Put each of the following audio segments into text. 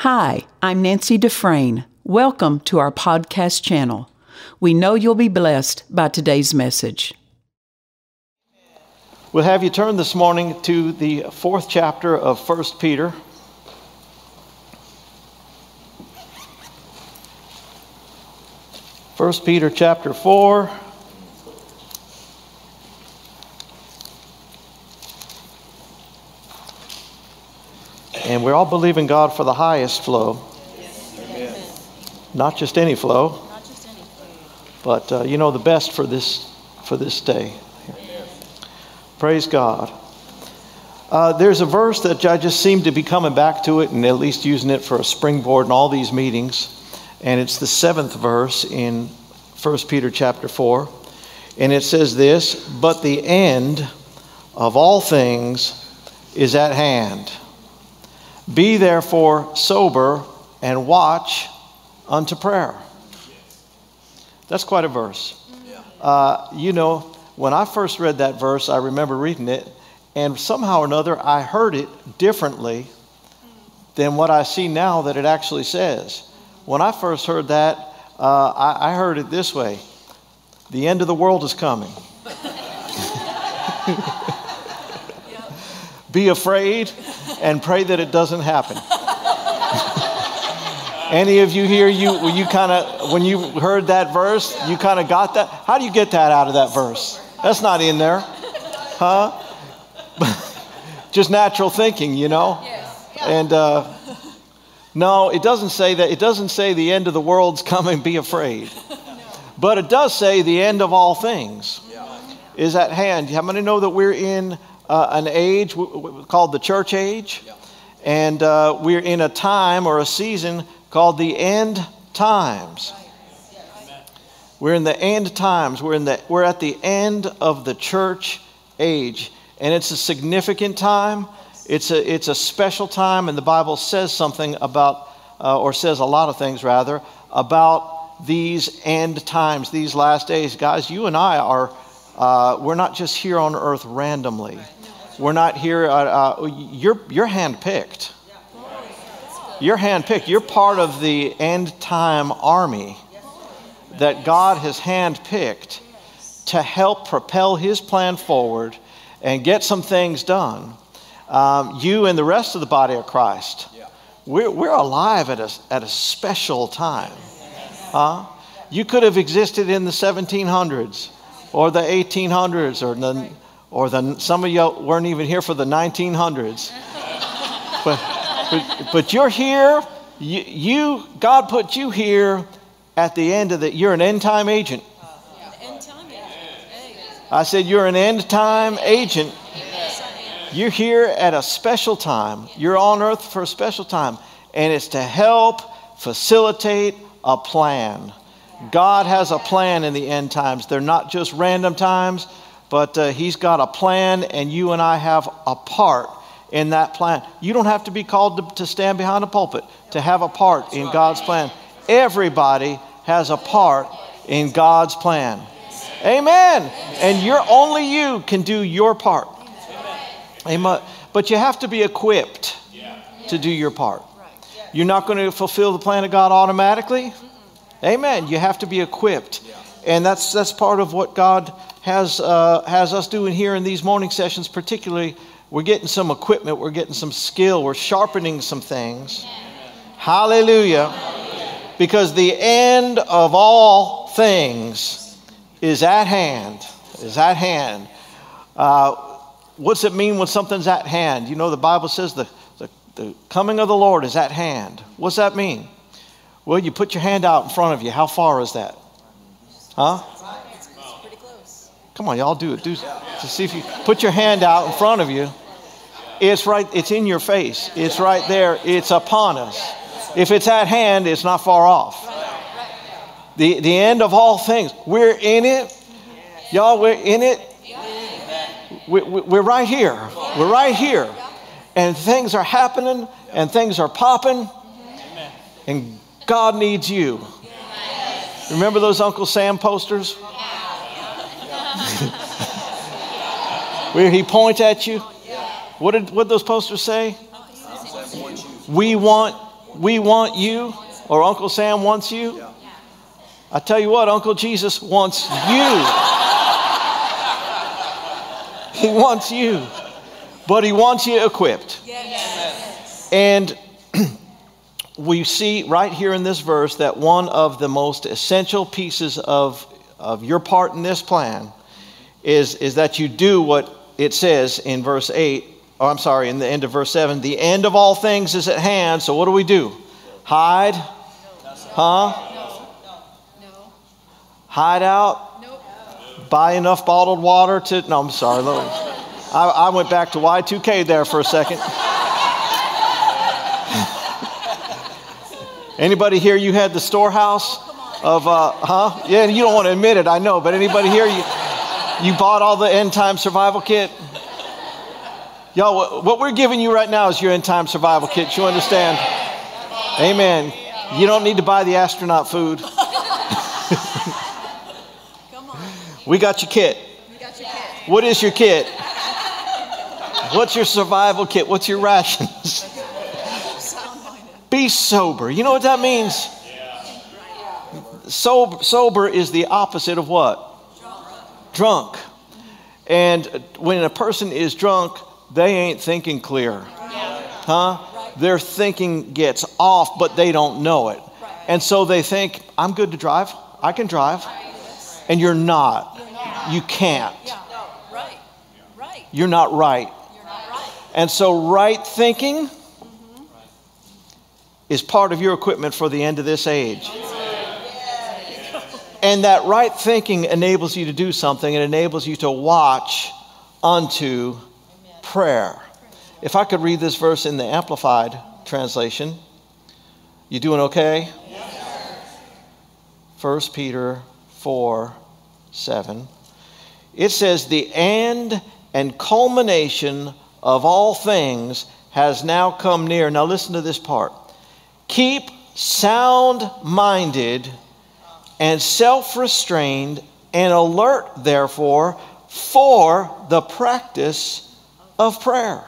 Hi, I'm Nancy Dufresne. Welcome to our podcast channel. We know you'll be blessed by today's message. We'll have you turn this morning to the fourth chapter of 1 Peter. First Peter chapter 4. And we're all believing God for the highest flow. Not just any flow, but uh, you know the best for this for this day. Praise God. Uh, there's a verse that I just seem to be coming back to it and at least using it for a springboard in all these meetings. And it's the seventh verse in 1 Peter chapter 4. And it says this But the end of all things is at hand. Be therefore sober and watch unto prayer. That's quite a verse. Uh, you know, when I first read that verse, I remember reading it, and somehow or another I heard it differently than what I see now that it actually says. When I first heard that, uh, I, I heard it this way The end of the world is coming. Be afraid and pray that it doesn't happen. Any of you here, you you kind of when you heard that verse, you kind of got that. How do you get that out of that verse? That's not in there, huh? Just natural thinking, you know. And uh, no, it doesn't say that. It doesn't say the end of the world's coming. Be afraid. But it does say the end of all things is at hand. How many know that we're in uh, an age called the church age? And uh, we're in a time or a season called the end times. We're in the end times. We're, in the, we're at the end of the church age. And it's a significant time. It's a, it's a special time. And the Bible says something about, uh, or says a lot of things rather, about these end times, these last days. Guys, you and I are, uh, we're not just here on earth randomly. We're not here, uh, uh, you're, you're handpicked. You're handpicked. You're part of the end time army that God has handpicked to help propel His plan forward and get some things done. Um, you and the rest of the body of Christ, we're, we're alive at a, at a special time. Huh? You could have existed in the 1700s or the 1800s or the, or the, some of you weren't even here for the 1900s. But, but, but you're here. You, you, God put you here at the end of the, you're an end time agent. I said, You're an end time agent. You're here at a special time. You're on earth for a special time. And it's to help facilitate a plan. God has a plan in the end times. They're not just random times, but uh, He's got a plan, and you and I have a part in that plan. You don't have to be called to, to stand behind a pulpit to have a part in God's plan. Everybody has a part in God's plan. Amen. And you're only you can do your part. Amen. But you have to be equipped to do your part. You're not going to fulfill the plan of God automatically. Amen. You have to be equipped. And that's that's part of what God has uh, has us doing here in these morning sessions particularly we're getting some equipment, we're getting some skill, we're sharpening some things. Hallelujah. Because the end of all things is at hand. Is at hand. Uh, what's it mean when something's at hand? You know, the Bible says the, the, the coming of the Lord is at hand. What's that mean? Well, you put your hand out in front of you. How far is that? Huh? Come on, y'all do it. Do to see if you put your hand out in front of you. It's right. It's in your face. It's right there. It's upon us. If it's at hand, it's not far off. The the end of all things. We're in it, y'all. We're in it. We, we, we're right here. We're right here, and things are happening, and things are popping, and God needs you. Remember those Uncle Sam posters? Where he points at you? What did what those posters say? We want We want you, or Uncle Sam wants you. I tell you what, Uncle Jesus wants you. he wants you, but he wants you equipped. And we see right here in this verse that one of the most essential pieces of, of your part in this plan is, is that you do what it says in verse 8, or I'm sorry, in the end of verse 7 the end of all things is at hand. So what do we do? Hide? Huh? No. Hide out? Buy enough bottled water to. No, I'm sorry. I, I went back to Y2K there for a second. Anybody here, you had the storehouse of, uh, huh? Yeah, you don't want to admit it, I know, but anybody here, you, you bought all the end time survival kit? Y'all, what we're giving you right now is your end time survival kit. You understand? Amen. You don't need to buy the astronaut food. we got your kit. What is your kit? What's your survival kit? What's your rations? Be sober. You know what that means? Sober, sober is the opposite of what? Drunk. And when a person is drunk, they ain't thinking clear. Huh? Their thinking gets off, but they don't know it. And so they think, I'm good to drive. I can drive. And you're not. You can't. You're not right. And so, right thinking mm-hmm. is part of your equipment for the end of this age. And that right thinking enables you to do something, it enables you to watch unto prayer. If I could read this verse in the Amplified translation, you doing okay? 1 Peter 4 7. It says, The end and culmination of all things has now come near. Now, listen to this part. Keep sound minded and self restrained and alert, therefore, for the practice of prayer.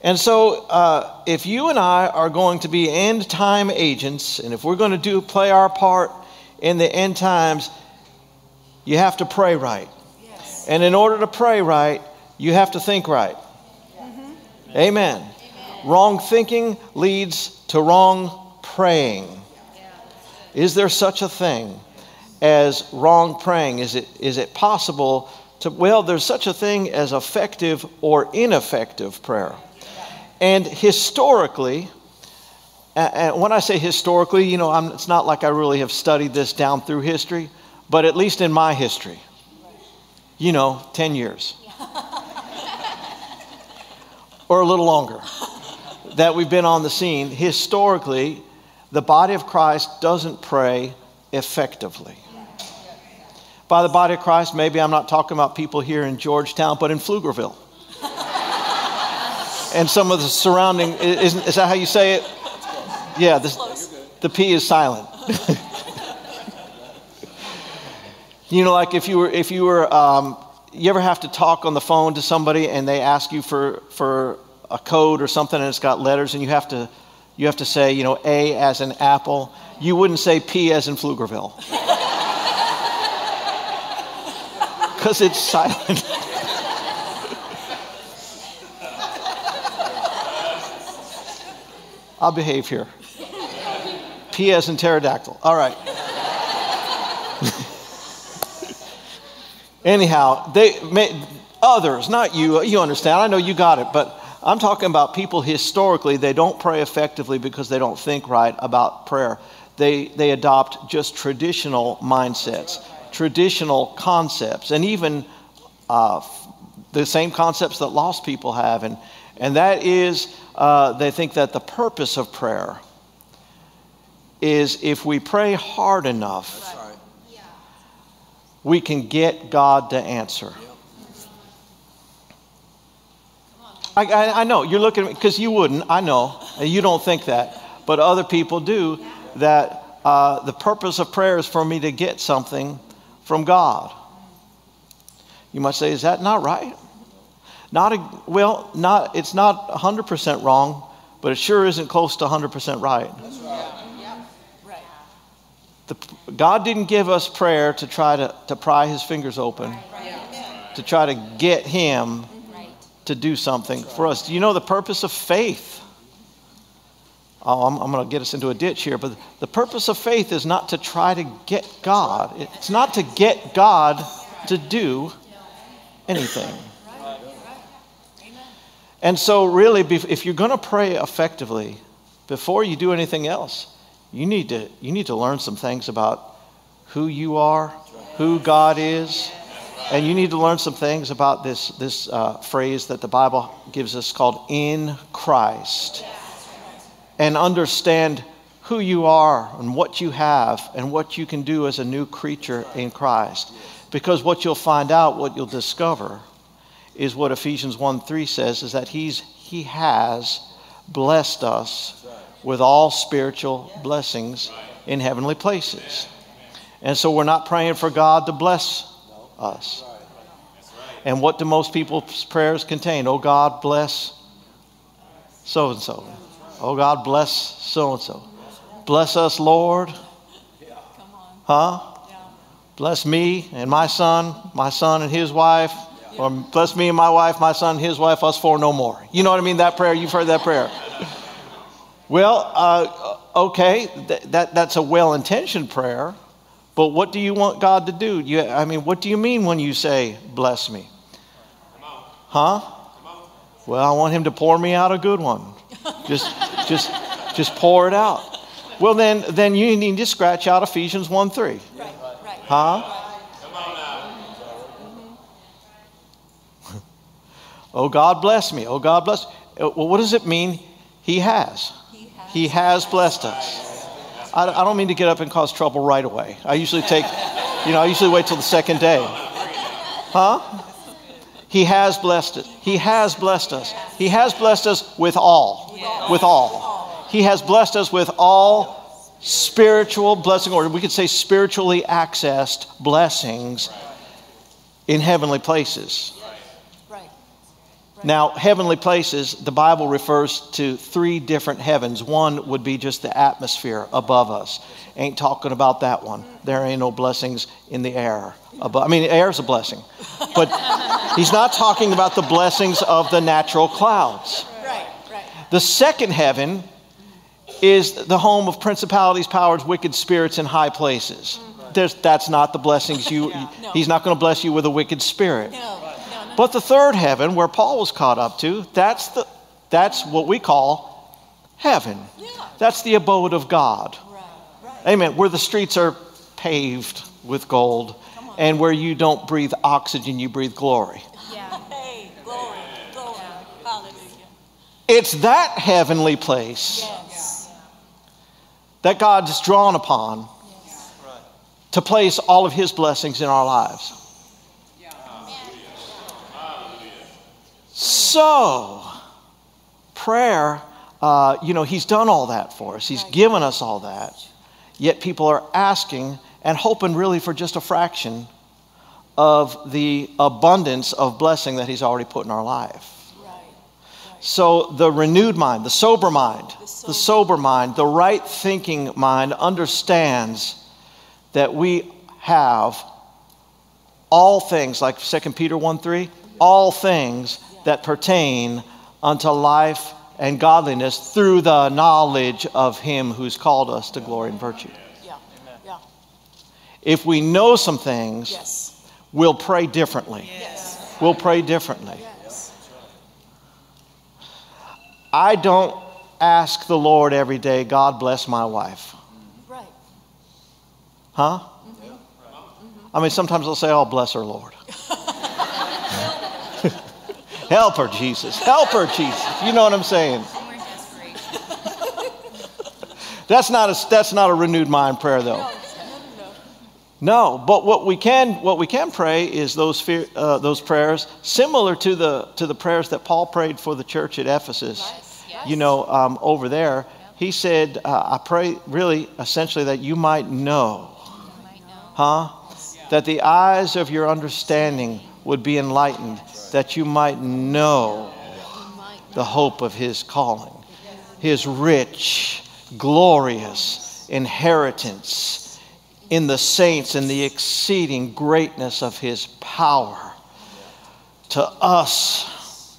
And so, uh, if you and I are going to be end time agents, and if we're going to do play our part in the end times, you have to pray right. Yes. And in order to pray right, you have to think right. Mm-hmm. Amen. Wrong thinking leads to wrong praying. Is there such a thing as wrong praying? Is it, is it possible to, well, there's such a thing as effective or ineffective prayer. And historically, and when I say historically, you know, I'm, it's not like I really have studied this down through history, but at least in my history, you know, 10 years or a little longer that we've been on the scene, historically, the body of Christ doesn't pray effectively. By the body of Christ, maybe I'm not talking about people here in Georgetown, but in Pflugerville. and some of the surrounding, is, is that how you say it? Yeah, the, the P is silent. you know, like if you were, if you were, um, you ever have to talk on the phone to somebody and they ask you for, for a code or something and it's got letters and you have to you have to say, you know, A as in apple. You wouldn't say P as in Pflugerville. Because it's silent. I'll behave here. P as in pterodactyl. All right. Anyhow, they may, others, not you. You understand. I know you got it, but I'm talking about people historically, they don't pray effectively because they don't think right about prayer. They, they adopt just traditional mindsets, traditional concepts, and even uh, the same concepts that lost people have. And, and that is, uh, they think that the purpose of prayer is if we pray hard enough, we can get God to answer. I, I, I know, you're looking at me, because you wouldn't, I know, you don't think that, but other people do, that uh, the purpose of prayer is for me to get something from God. You might say, is that not right? Not a, well, not, it's not 100% wrong, but it sure isn't close to 100% right. The, God didn't give us prayer to try to, to pry his fingers open, to try to get him to do something for us. Do you know the purpose of faith? Oh, I'm, I'm going to get us into a ditch here, but the purpose of faith is not to try to get God. It's not to get God to do anything. And so, really, if you're going to pray effectively, before you do anything else, you need to, you need to learn some things about who you are, who God is, and you need to learn some things about this, this uh, phrase that the Bible gives us called in Christ and understand who you are and what you have and what you can do as a new creature in Christ. Because what you'll find out, what you'll discover, is what Ephesians 1 3 says is that he's, He has blessed us with all spiritual blessings in heavenly places. And so we're not praying for God to bless us. And what do most people's prayers contain? Oh God, bless so and so. Oh God, bless so and so. Bless us, Lord. Huh? Bless me and my son, my son and his wife. Or bless me and my wife, my son, his wife, us four, no more. You know what I mean? That prayer, you've heard that prayer. Well, uh, okay, th- that, that's a well intentioned prayer, but what do you want God to do? You, I mean, what do you mean when you say, bless me? Huh? Well, I want Him to pour me out a good one. Just, just, just pour it out. Well, then, then you need to scratch out Ephesians 1 3. Huh? Oh, God bless me. Oh, God bless. Uh, well, what does it mean? He has. He has blessed us. I, I don't mean to get up and cause trouble right away. I usually take, you know, I usually wait till the second day. Huh? He has blessed it. He has blessed us. He has blessed us with all. With all. He has blessed us with all spiritual blessing, or we could say spiritually accessed blessings in heavenly places. Now, heavenly places, the Bible refers to three different heavens. One would be just the atmosphere above us. Ain't talking about that one. There ain't no blessings in the air. Above. I mean, air is a blessing. But he's not talking about the blessings of the natural clouds. The second heaven is the home of principalities, powers, wicked spirits in high places. There's, that's not the blessings you, he's not going to bless you with a wicked spirit. But the third heaven, where Paul was caught up to, that's, the, that's what we call heaven. Yeah. That's the abode of God. Right, right. Amen. Where the streets are paved with gold and where you don't breathe oxygen, you breathe glory. Yeah. Hey, glory, glory. Hallelujah. It's that heavenly place yes. that God's drawn upon yes. to place all of his blessings in our lives. So, prayer, uh, you know, He's done all that for us, He's given us all that. Yet people are asking and hoping really for just a fraction of the abundance of blessing that He's already put in our life. So, the renewed mind, the sober mind, the sober mind, the right thinking mind understands that we have all things, like 2 Peter 1 3, all things that pertain unto life and godliness through the knowledge of him who's called us to glory and virtue. Yeah. Yeah. If we know some things, yes. we'll pray differently. Yes. We'll pray differently. Yes. I don't ask the Lord every day, God bless my wife. Right. Huh? Mm-hmm. I mean, sometimes I'll say, Oh, bless her, Lord. Help her, Jesus. Help her, Jesus. You know what I'm saying? that's not a that's not a renewed mind prayer though. No, but what we can what we can pray is those fear, uh, those prayers similar to the to the prayers that Paul prayed for the church at Ephesus. Yes, yes. You know, um, over there, he said, uh, "I pray really essentially that you might know, might know. huh? That the eyes of your understanding would be enlightened, that you might know the hope of his calling. his rich, glorious inheritance in the saints and the exceeding greatness of his power to us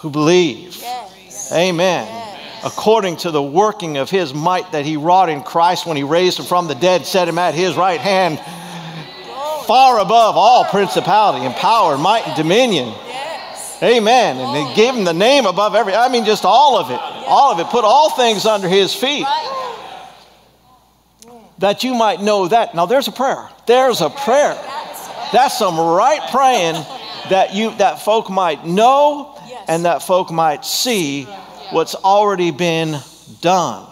who believe. Amen. According to the working of his might that he wrought in Christ when he raised him from the dead, set him at his right hand, far above all principality and power, and might and dominion. Amen. And they gave him the name above every, I mean, just all of it. All of it. Put all things under his feet. That you might know that. Now, there's a prayer. There's a prayer. That's some right praying that you that folk might know and that folk might see what's already been done.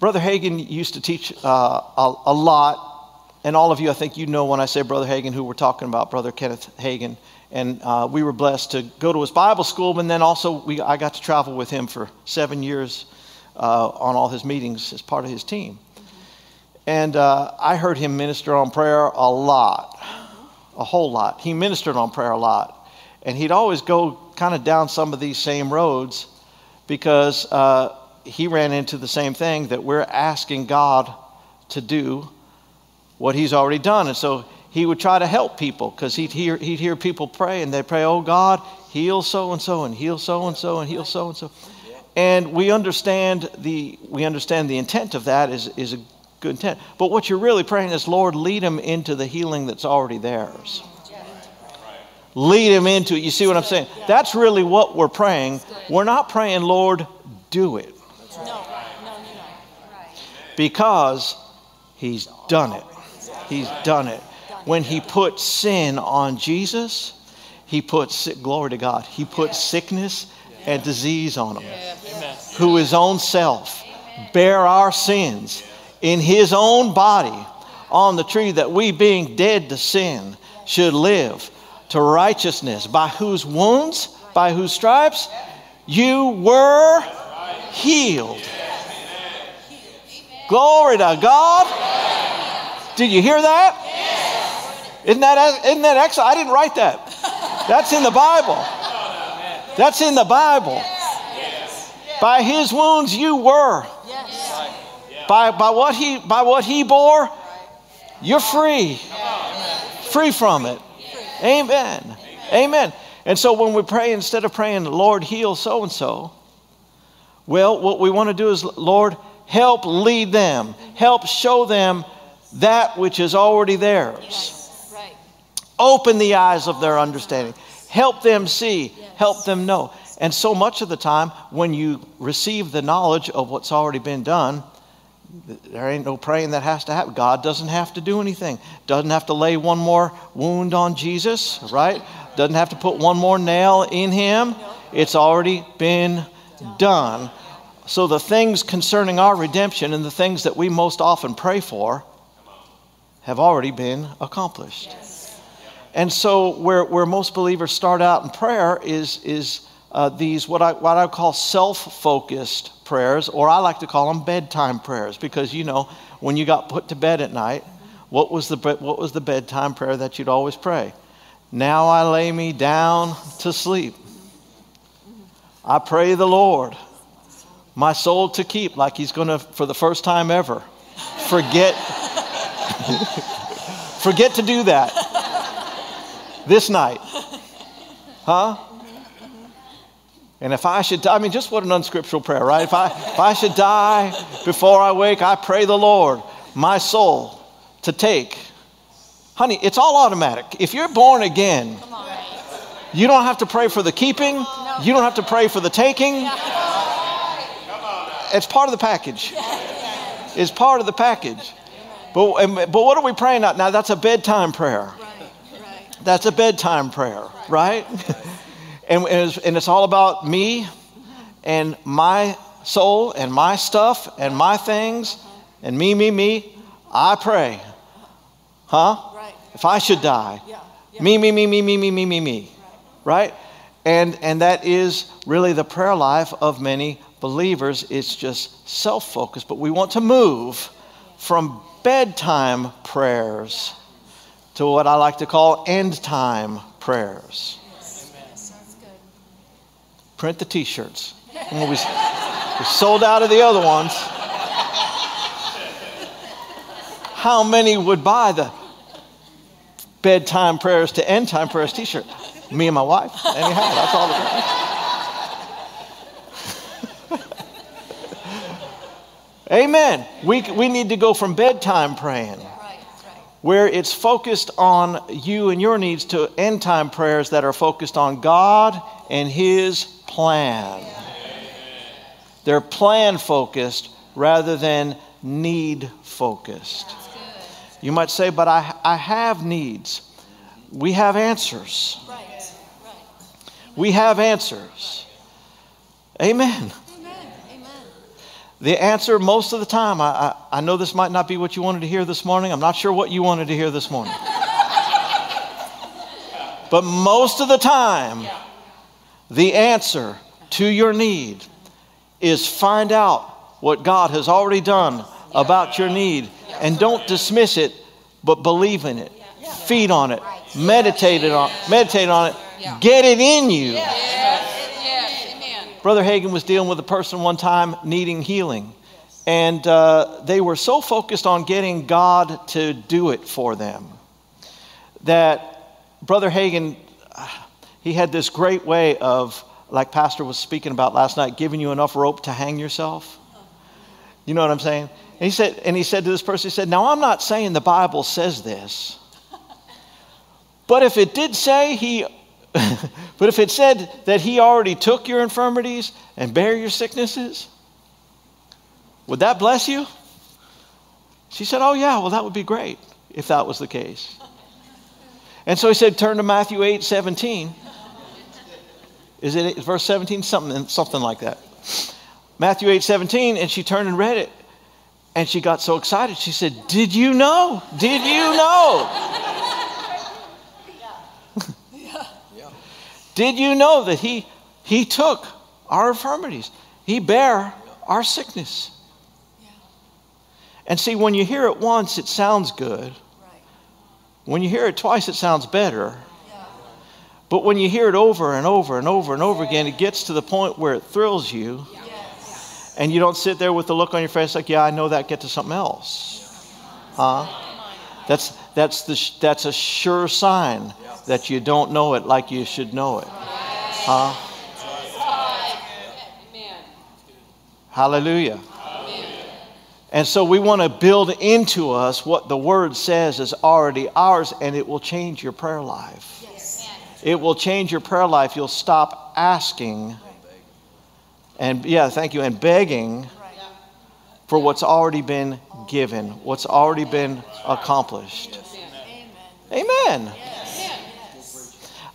Brother Hagin used to teach uh, a, a, lot, and all of you, I think you know when I say Brother Hagin, who we're talking about, Brother Kenneth Hagin. And uh, we were blessed to go to his Bible school, and then also we, I got to travel with him for seven years uh, on all his meetings as part of his team. And uh, I heard him minister on prayer a lot, a whole lot. He ministered on prayer a lot. And he'd always go kind of down some of these same roads because uh, he ran into the same thing that we're asking God to do what he's already done. And so he would try to help people because he'd hear, he'd hear people pray and they'd pray, Oh God, heal so and so and heal so and so and heal so and so. And we understand the, we understand the intent of that is, is a good intent. But what you're really praying is, Lord, lead them into the healing that's already theirs. Lead them into it. You see what I'm saying? That's really what we're praying. We're not praying, Lord, do it. Because He's done it. He's done it. When He put sin on Jesus, He put, glory to God, He put sickness and disease on Him. Who His own self bear our sins in his own body on the tree that we, being dead to sin, should live to righteousness, by whose wounds, by whose stripes you were healed. Glory to God. Did you hear that? Isn't that, isn't that excellent? I didn't write that. That's in the Bible. That's in the Bible. By his wounds you were by, by, what he, by what he bore, you're free. Free from it. Amen. Amen. And so when we pray, instead of praying, Lord, heal so and so, well, what we want to do is, Lord, help lead them, help show them that which is already theirs. Open the eyes of their understanding. Help them see, help them know. And so much of the time, when you receive the knowledge of what's already been done, there ain't no praying that has to happen. God doesn't have to do anything. Doesn't have to lay one more wound on Jesus, right? Doesn't have to put one more nail in him. It's already been done. So the things concerning our redemption and the things that we most often pray for have already been accomplished. And so where, where most believers start out in prayer is, is uh, these what I, what I call self focused prayers, or I like to call them bedtime prayers, because you know, when you got put to bed at night, what was the, what was the bedtime prayer that you'd always pray? Now I lay me down to sleep. I pray the Lord my soul to keep, like He's going to, for the first time ever, forget, forget to do that this night. Huh? And if I should die, I mean, just what an unscriptural prayer, right? If I, if I should die before I wake, I pray the Lord, my soul, to take. Honey, it's all automatic. If you're born again, you don't have to pray for the keeping, you don't have to pray for the taking. It's part of the package. It's part of the package. But, but what are we praying now? Now, that's a bedtime prayer. That's a bedtime prayer, right? And, and it's all about me and my soul and my stuff and my things and me, me, me. I pray. Huh? If I should die. Me, me, me, me, me, me, me, me, me. Right? And, and that is really the prayer life of many believers. It's just self focused, but we want to move from bedtime prayers to what I like to call end time prayers. print the t shirts. we, we sold out of the other ones. How many would buy the bedtime prayers to end time prayers t shirt? Me and my wife. Anyhow, that's all Amen. We, we need to go from bedtime praying, where it's focused on you and your needs, to end time prayers that are focused on God and His plan. They're plan focused rather than need focused. You might say, but I, I have needs. We have answers. We have answers. Amen. The answer, most of the time, I, I, I, know this might not be what you wanted to hear this morning. I'm not sure what you wanted to hear this morning. but most of the time, the answer to your need is find out what God has already done about your need and don't dismiss it, but believe in it, feed on it, meditate on, meditate on it, get it in you. Brother Hagin was dealing with a person one time needing healing. And uh, they were so focused on getting God to do it for them that Brother Hagin, he had this great way of, like Pastor was speaking about last night, giving you enough rope to hang yourself. You know what I'm saying? And he said, and he said to this person, he said, Now I'm not saying the Bible says this, but if it did say he but if it said that he already took your infirmities and bare your sicknesses, would that bless you? She said, Oh, yeah, well, that would be great if that was the case. And so he said, Turn to Matthew 8 17. Is it verse 17? Something, something like that. Matthew 8 17, and she turned and read it. And she got so excited. She said, Did you know? Did you know? Did you know that he, he took our infirmities? He bare our sickness. And see, when you hear it once, it sounds good. When you hear it twice, it sounds better. But when you hear it over and over and over and over again, it gets to the point where it thrills you. And you don't sit there with the look on your face like, yeah, I know that, get to something else. Huh? That's, that's, the, that's a sure sign that you don't know it like you should know it. Huh? Hallelujah. And so we want to build into us what the Word says is already ours, and it will change your prayer life. It will change your prayer life. You'll stop asking and, yeah, thank you, and begging for what's already been given, what's already been accomplished. Amen.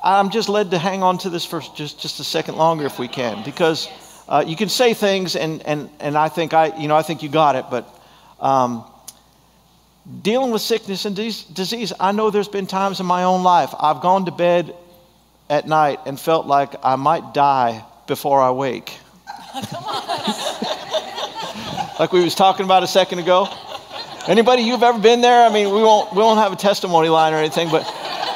I'm just led to hang on to this for just, just a second longer if we can, because uh, you can say things, and, and, and I think I, you know, I think you got it, but um, dealing with sickness and disease, I know there's been times in my own life I've gone to bed at night and felt like I might die before I wake. like we was talking about a second ago. Anybody you've ever been there? I mean, we won't we won't have a testimony line or anything, but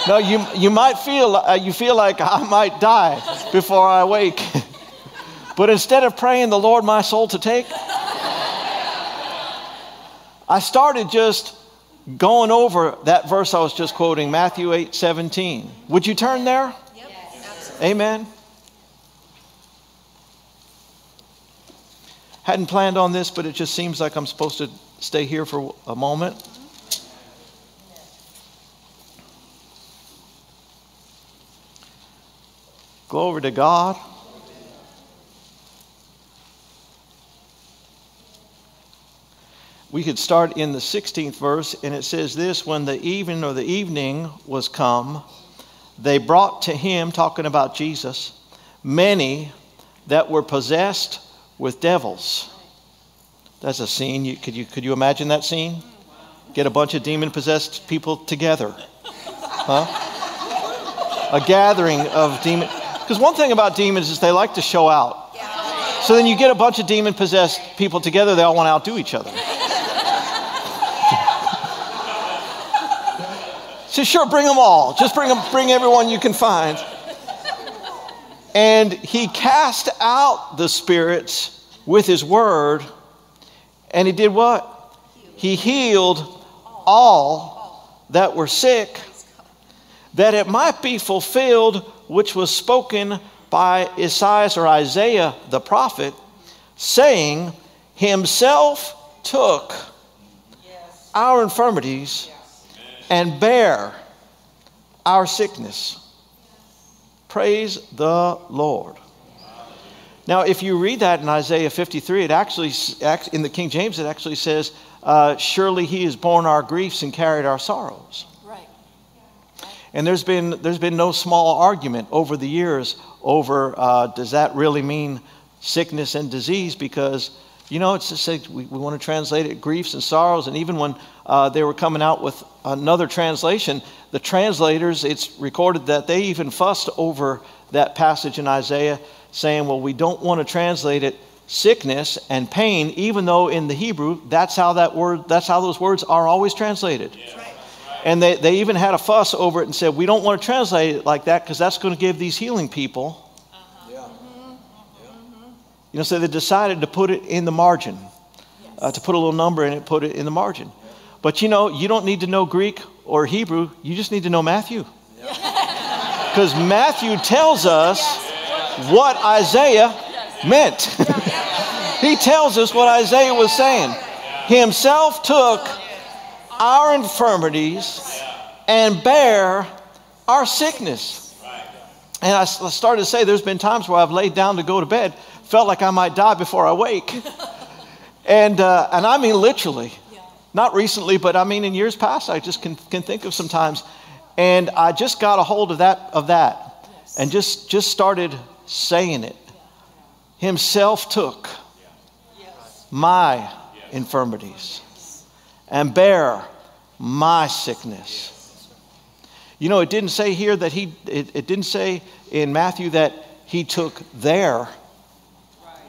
no, you, you might feel, uh, you feel like I might die before I wake. but instead of praying the Lord my soul to take, I started just going over that verse I was just quoting, Matthew 8 17. Would you turn there? Yep. Amen. Hadn't planned on this, but it just seems like I'm supposed to stay here for a moment. Glory to God. We could start in the 16th verse, and it says this When the evening or the evening was come, they brought to him, talking about Jesus, many that were possessed with devils. That's a scene. You, could, you, could you imagine that scene? Get a bunch of demon possessed people together. Huh? A gathering of demon. Because one thing about demons is they like to show out. So then you get a bunch of demon possessed people together, they all want to outdo each other. so sure, bring them all. Just bring them, bring everyone you can find. And he cast out the spirits with his word. And he did what? He healed all that were sick, that it might be fulfilled which was spoken by Isaiah or Isaiah the prophet, saying, Himself took our infirmities and bare our sickness. Praise the Lord. Now, if you read that in Isaiah 53, it actually, in the King James, it actually says, uh, Surely he has borne our griefs and carried our sorrows. And there's been, there's been no small argument over the years over uh, does that really mean sickness and disease? Because, you know, it's just we, we want to translate it griefs and sorrows. And even when uh, they were coming out with another translation, the translators, it's recorded that they even fussed over that passage in Isaiah saying, well, we don't want to translate it sickness and pain, even though in the Hebrew, that's how that word, that's how those words are always translated. Yeah. And they, they even had a fuss over it and said, we don't want to translate it like that because that's going to give these healing people. Uh-huh. Yeah. You know, so they decided to put it in the margin, uh, to put a little number in it, put it in the margin. But you know, you don't need to know Greek or Hebrew, you just need to know Matthew. Because Matthew tells us what Isaiah meant. he tells us what Isaiah was saying. Himself took our infirmities and bear our sickness. And I started to say there's been times where I've laid down to go to bed, felt like I might die before I wake. and, uh, and I mean literally. Not recently, but I mean in years past, I just can, can think of some times. And I just got a hold of that, of that and just, just started saying it. Himself took my infirmities and bear my sickness. You know, it didn't say here that he, it, it didn't say in Matthew that he took their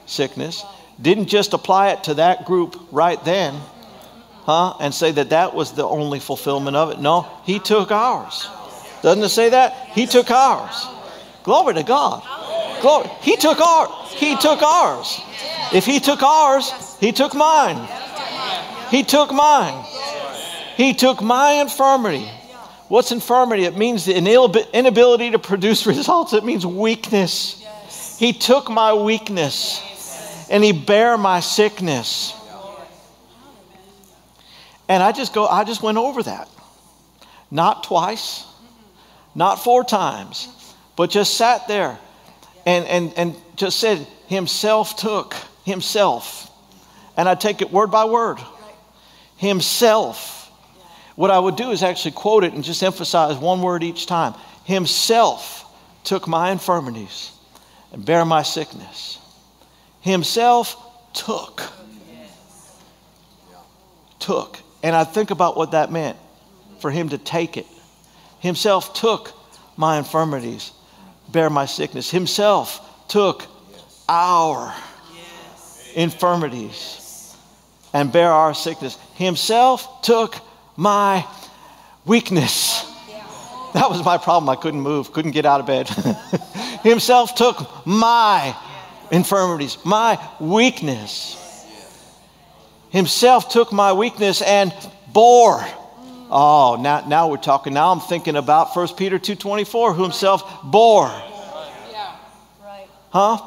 sickness. Didn't just apply it to that group right then, huh? And say that that was the only fulfillment of it. No, he took ours. Doesn't it say that? He took ours. Glory to God. Glory. He took ours. He took ours. If he took ours, he took mine. He took mine. He took my infirmity. What's infirmity? It means the inability to produce results. It means weakness. He took my weakness and he bare my sickness. And I just go, I just went over that. Not twice, not four times, but just sat there and, and, and just said, Himself took, Himself. And I take it word by word. Himself. What I would do is actually quote it and just emphasize one word each time. Himself took my infirmities and bare my sickness. Himself took. Took. And I think about what that meant for him to take it. Himself took my infirmities bear my sickness. Himself took our infirmities and bear our sickness. Himself took my weakness. That was my problem. I couldn't move, couldn't get out of bed. Himself took my infirmities, my weakness. Himself took my weakness and bore Oh, now, now we're talking. Now I'm thinking about 1 Peter 2.24, who himself bore. Huh?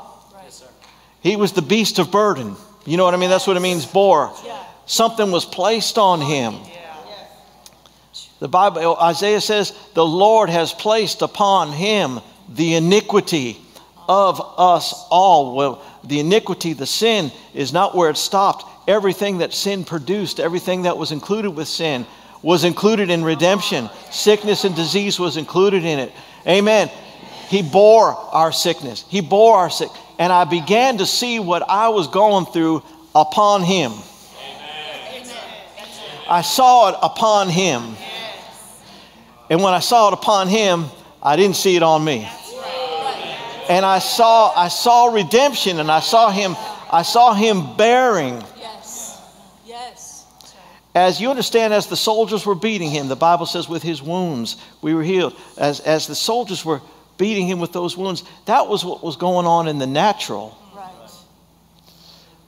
He was the beast of burden. You know what I mean? That's what it means, bore. Something was placed on him. The Bible, Isaiah says, the Lord has placed upon him the iniquity of us all. Well, the iniquity, the sin, is not where it stopped. Everything that sin produced, everything that was included with sin, was included in redemption. Sickness and disease was included in it. Amen. He bore our sickness. He bore our sick. And I began to see what I was going through upon him. I saw it upon him. And when I saw it upon him, I didn't see it on me. And I saw I saw redemption and I saw him I saw him bearing Yes. Yes. as you understand, as the soldiers were beating him, the Bible says, with his wounds we were healed. As, as the soldiers were beating him with those wounds. That was what was going on in the natural. Right.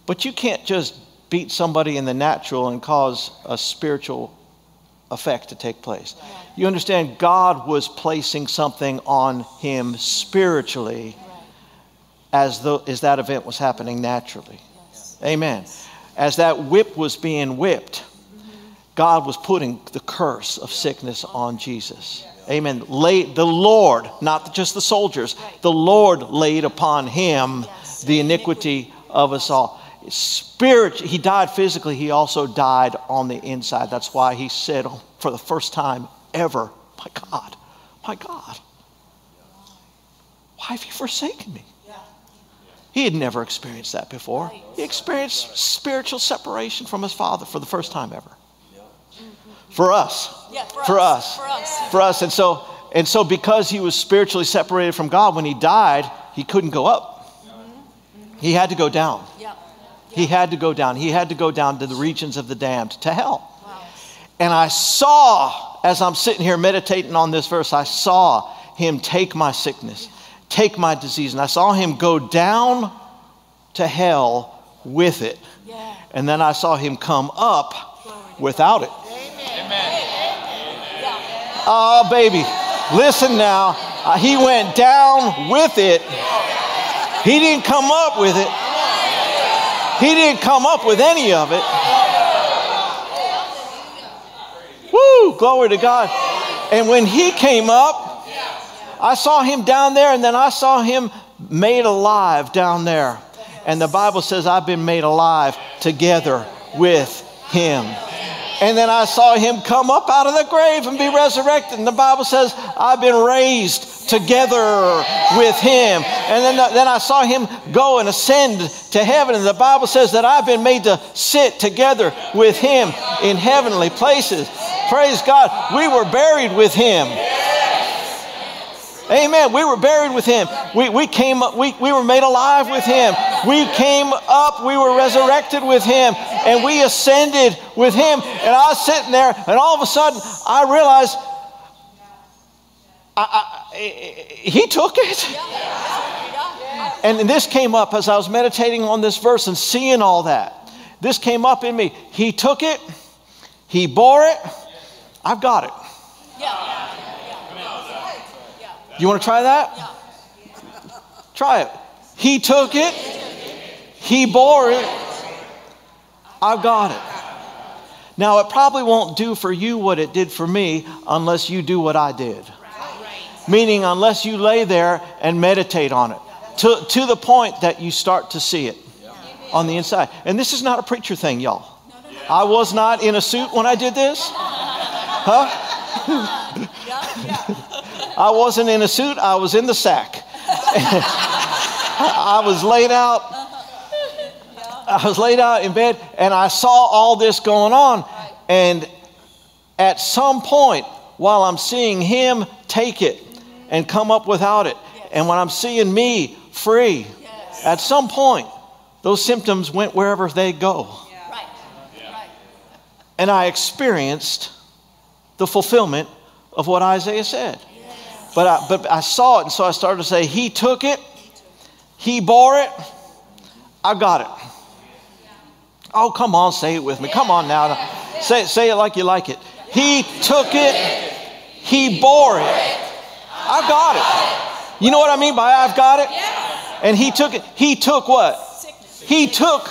But you can't just beat somebody in the natural and cause a spiritual effect to take place. You understand, God was placing something on him spiritually as, though, as that event was happening naturally. Amen. As that whip was being whipped, mm-hmm. God was putting the curse of sickness on Jesus. Amen. Laid, the Lord, not just the soldiers, the Lord laid upon him the iniquity of us all. Spirit, he died physically, he also died on the inside. That's why he said for the first time ever, My God, my God, why have you forsaken me? He had never experienced that before. He experienced spiritual separation from his father for the first time ever. For us. Yeah, for, For us. us. For us. For us. And so, and so because he was spiritually separated from God, when he died, he couldn't go up. He had to go down. Yeah. He had to go down. He had to go down to the regions of the damned, to hell. And I saw, as I'm sitting here meditating on this verse, I saw him take my sickness, take my disease, and I saw him go down to hell with it. Yeah. And then I saw him come up without it. Oh, baby, listen now. Uh, he went down with it. He didn't come up with it. He didn't come up with any of it. Woo, glory to God. And when he came up, I saw him down there, and then I saw him made alive down there. And the Bible says, I've been made alive together with him. And then I saw him come up out of the grave and be resurrected. And the Bible says, I've been raised together with him. And then, then I saw him go and ascend to heaven. And the Bible says that I've been made to sit together with him in heavenly places. Praise God. We were buried with him. Amen. We were buried with him. We, we came up, we, we were made alive with him. We came up, we were resurrected with him, and we ascended with him. And I was sitting there, and all of a sudden I realized I, I, he took it. And this came up as I was meditating on this verse and seeing all that. This came up in me. He took it, he bore it. I've got it. You want to try that? Try it. He took it, he bore it. I've got it. Now, it probably won't do for you what it did for me unless you do what I did. Meaning, unless you lay there and meditate on it to, to the point that you start to see it on the inside. And this is not a preacher thing, y'all. I was not in a suit when I did this. Huh? I wasn't in a suit, I was in the sack. I was laid out. I was laid out in bed and I saw all this going on. And at some point, while I'm seeing him take it and come up without it, and when I'm seeing me free, at some point, those symptoms went wherever they go. And I experienced the fulfillment of what Isaiah said. But I, but I saw it, and so I started to say, He took it, He bore it, I got it. Oh, come on, say it with me. Come on now. Say, say it like you like it. He took it, He bore it, I got it. You know what I mean by I've got it? And He took it. He took what? He took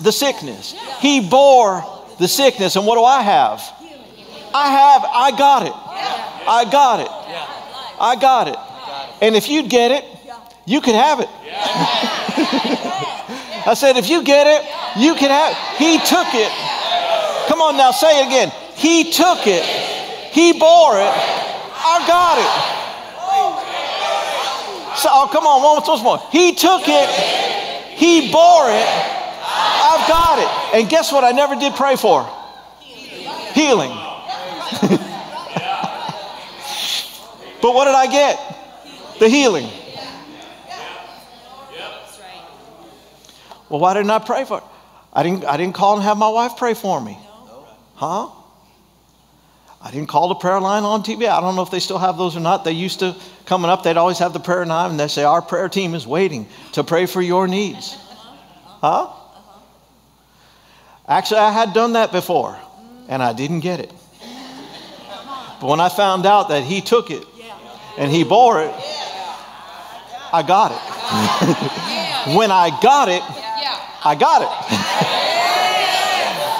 the sickness. He bore the sickness. And what do I have? I have, I got it. I got it. I got it. And if you'd get it, you could have it. I said, if you get it, you can have. He took it. Come on now, say it again. He took it. He bore it. I got it. So, oh, come on, one more, more. He took it. He bore it. I've got it. And guess what? I never did pray for healing. but what did I get? The healing. Well, why didn't I pray for it? I didn't, I didn't call and have my wife pray for me. Huh? I didn't call the prayer line on TV. I don't know if they still have those or not. They used to coming up, they'd always have the prayer line and they'd say, Our prayer team is waiting to pray for your needs. Huh? Actually, I had done that before and I didn't get it. But when I found out that he took it and he bore it, I got it. when I got it, I got it.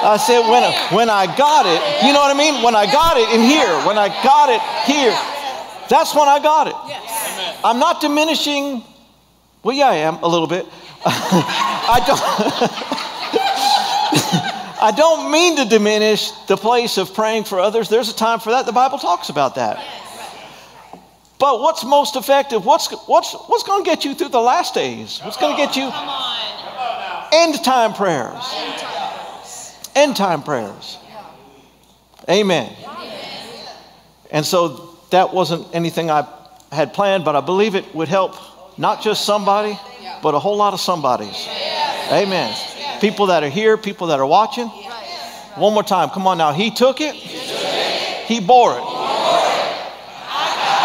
I said, when, when I got it, you know what I mean? When I got it in here, when I got it here, that's when I got it. I'm not diminishing, well, yeah, I am a little bit. I don't. I don't mean to diminish the place of praying for others. There's a time for that. The Bible talks about that. But what's most effective? What's, what's, what's going to get you through the last days? What's going to get you? End time prayers end time prayers. Amen. And so that wasn't anything I had planned, but I believe it would help not just somebody, but a whole lot of somebodies. Amen. People that are here, people that are watching. One more time. Come on now. He took it, he bore it.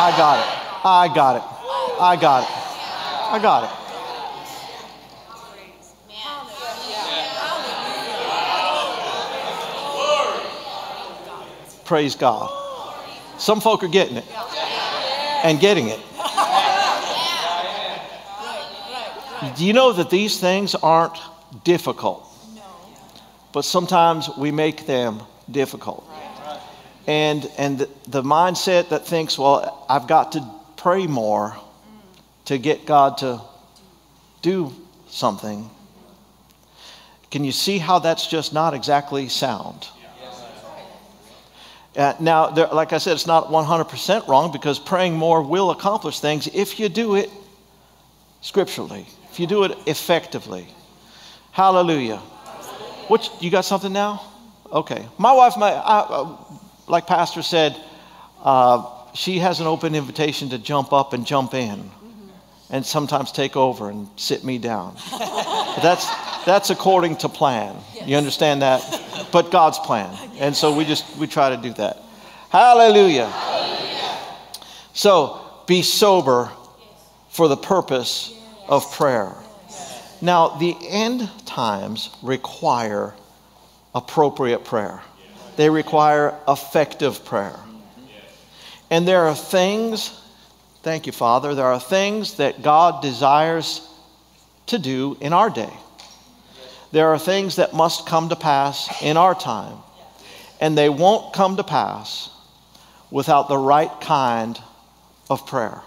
I got it. I got it. I got it. I got it. Praise God. Some folk are getting it and getting it. Do you know that these things aren't difficult? But sometimes we make them difficult. And, and the, the mindset that thinks, well, I've got to pray more to get God to do something. Can you see how that's just not exactly sound? Uh, now, there, like I said, it's not 100% wrong because praying more will accomplish things if you do it scripturally, if you do it effectively. Hallelujah. What, you got something now? Okay. My wife, my, I, uh, like Pastor said, uh, she has an open invitation to jump up and jump in and sometimes take over and sit me down. that's, that's according to plan. You understand that? But God's plan. And so we just, we try to do that. Hallelujah. Hallelujah. So be sober for the purpose of prayer. Now, the end times require appropriate prayer. They require effective prayer. And there are things Thank you, Father. There are things that God desires to do in our day. There are things that must come to pass in our time. And they won't come to pass without the right kind of prayer.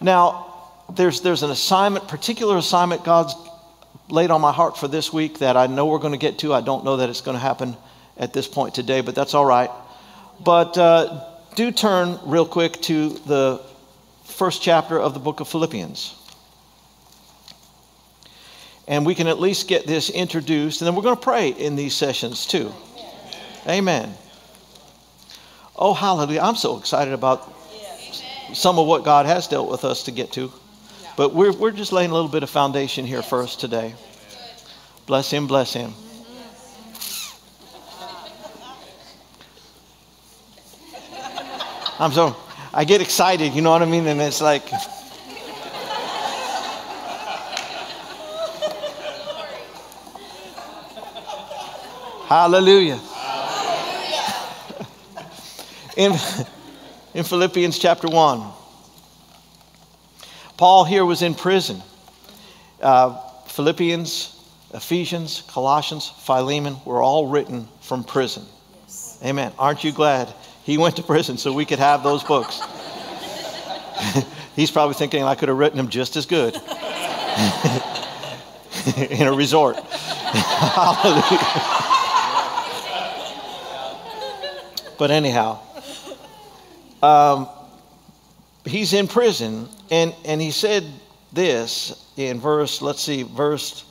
Now, there's, there's an assignment, particular assignment God's laid on my heart for this week that I know we're going to get to. I don't know that it's going to happen at this point today, but that's all right. But uh, do turn real quick to the first chapter of the book of Philippians. And we can at least get this introduced, and then we're going to pray in these sessions too. Amen. Oh, hallelujah. I'm so excited about some of what God has dealt with us to get to. But we're, we're just laying a little bit of foundation here first today. Bless Him, bless Him. I'm so, I get excited, you know what I mean? And it's like, Hallelujah. in, in Philippians chapter 1, Paul here was in prison. Uh, Philippians, Ephesians, Colossians, Philemon were all written from prison. Yes. Amen. Aren't you glad he went to prison so we could have those books. He's probably thinking I could have written them just as good in a resort. Hallelujah. but anyhow, um, he's in prison, and, and he said this in verse, let's see, verse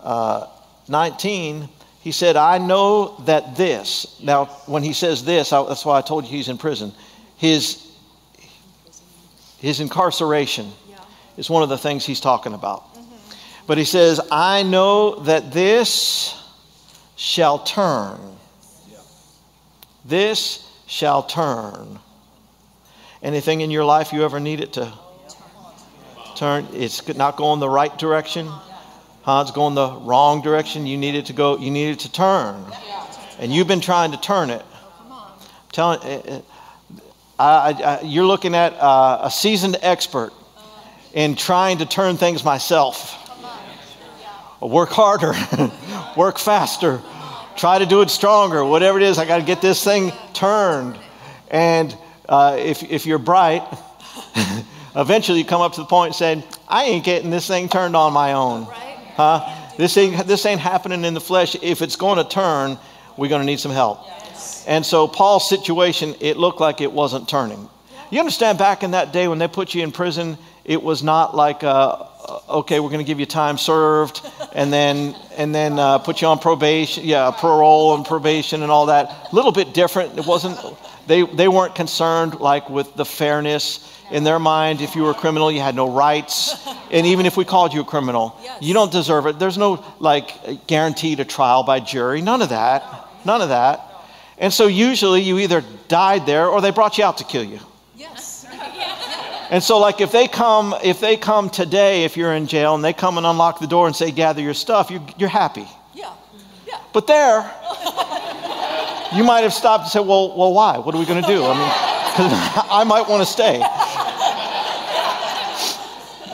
uh, 19 he said, I know that this, now when he says this, I, that's why I told you he's in prison. His, his incarceration yeah. is one of the things he's talking about. Mm-hmm. But he says, I know that this shall turn. Yeah. This shall turn. Anything in your life you ever needed to turn? It's not going the right direction. It's going the wrong direction. You needed to go. You needed to turn, and you've been trying to turn it. Telling. Eh, eh, I, I, you're looking at uh, a seasoned expert in trying to turn things myself. Work harder, work faster, try to do it stronger, whatever it is. I got to get this thing turned. And uh, if, if you're bright, eventually you come up to the point and say, I ain't getting this thing turned on my own. Huh? This ain't, this ain't happening in the flesh. If it's going to turn, we're going to need some help. And so Paul's situation, it looked like it wasn't turning. You understand back in that day when they put you in prison, it was not like, uh, uh okay, we're going to give you time served and then, and then uh, put you on probation, yeah, parole and probation and all that. A little bit different. It wasn't, they, they weren't concerned like with the fairness in their mind, if you were a criminal, you had no rights. And even if we called you a criminal, yes. you don't deserve it. There's no like guaranteed a trial by jury. None of that. None of that. And so usually you either died there or they brought you out to kill you. Yes. And so like if they come if they come today if you're in jail and they come and unlock the door and say gather your stuff, you're, you're happy. Yeah. Yeah. But there you might have stopped and said, "Well, well why? What are we going to do?" I mean, cuz I might want to stay.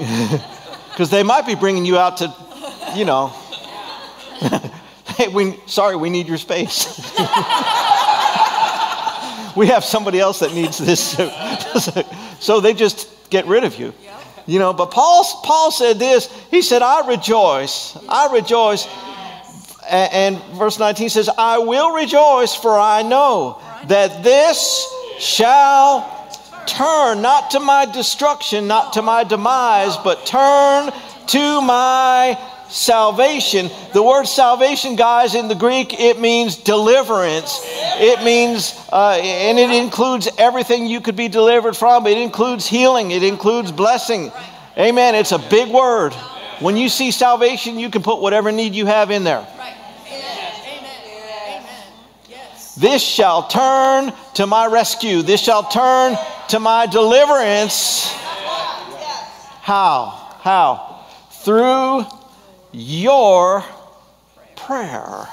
Because they might be bringing you out to, you know, hey, we, sorry, we need your space. we have somebody else that needs this. so they just get rid of you. You know, but Paul, Paul said this. He said, I rejoice. I rejoice. And, and verse 19 says, I will rejoice, for I know that this shall turn not to my destruction, not to my demise, but turn to my salvation. The word salvation, guys, in the Greek, it means deliverance. It means, uh, and it includes everything you could be delivered from. It includes healing, it includes blessing. Amen. It's a big word. When you see salvation, you can put whatever need you have in there. This shall turn to my rescue. This shall turn to my deliverance. How? How? Through your prayer.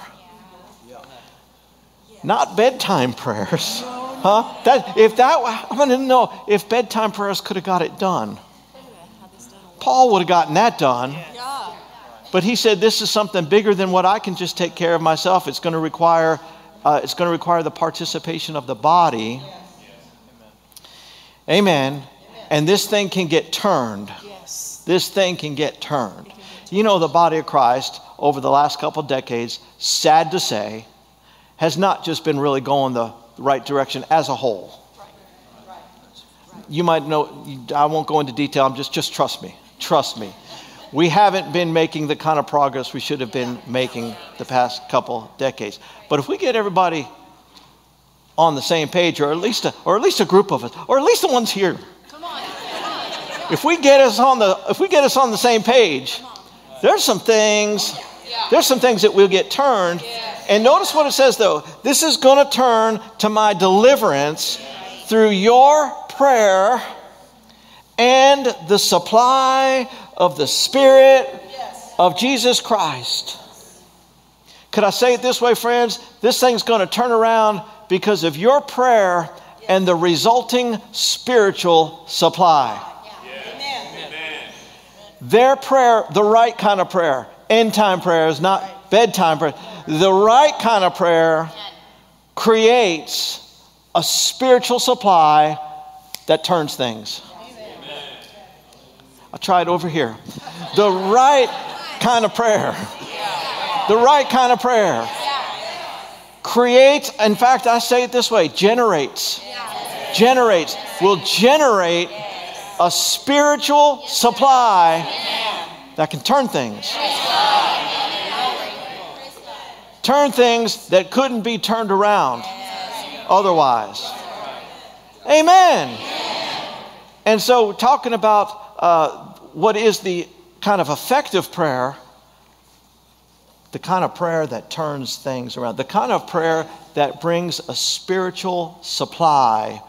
Not bedtime prayers. Huh? That if that I want to know if bedtime prayers could have got it done. Paul would have gotten that done. But he said this is something bigger than what I can just take care of myself. It's going to require uh, it's going to require the participation of the body. Amen. And this thing can get turned. This thing can get turned. You know, the body of Christ over the last couple decades, sad to say, has not just been really going the right direction as a whole. You might know, I won't go into detail, I'm just, just trust me. Trust me we haven't been making the kind of progress we should have been making the past couple decades. But if we get everybody on the same page, or at least a, or at least a group of us, or at least the ones here, if we get us on the if we get us on the same page, there's some things there's some things that will get turned. And notice what it says though. This is going to turn to my deliverance through your prayer and the supply of the Spirit of Jesus Christ. Could I say it this way, friends? This thing's going to turn around because of your prayer and the resulting spiritual supply. Their prayer, the right kind of prayer, end time prayers, not bedtime prayer, the right kind of prayer creates a spiritual supply that turns things. I'll try it over here. The right kind of prayer. The right kind of prayer creates, in fact, I say it this way generates. Generates, will generate a spiritual supply that can turn things. Turn things that couldn't be turned around otherwise. Amen. And so, talking about uh, what is the kind of effective prayer, the kind of prayer that turns things around, the kind of prayer that brings a spiritual supply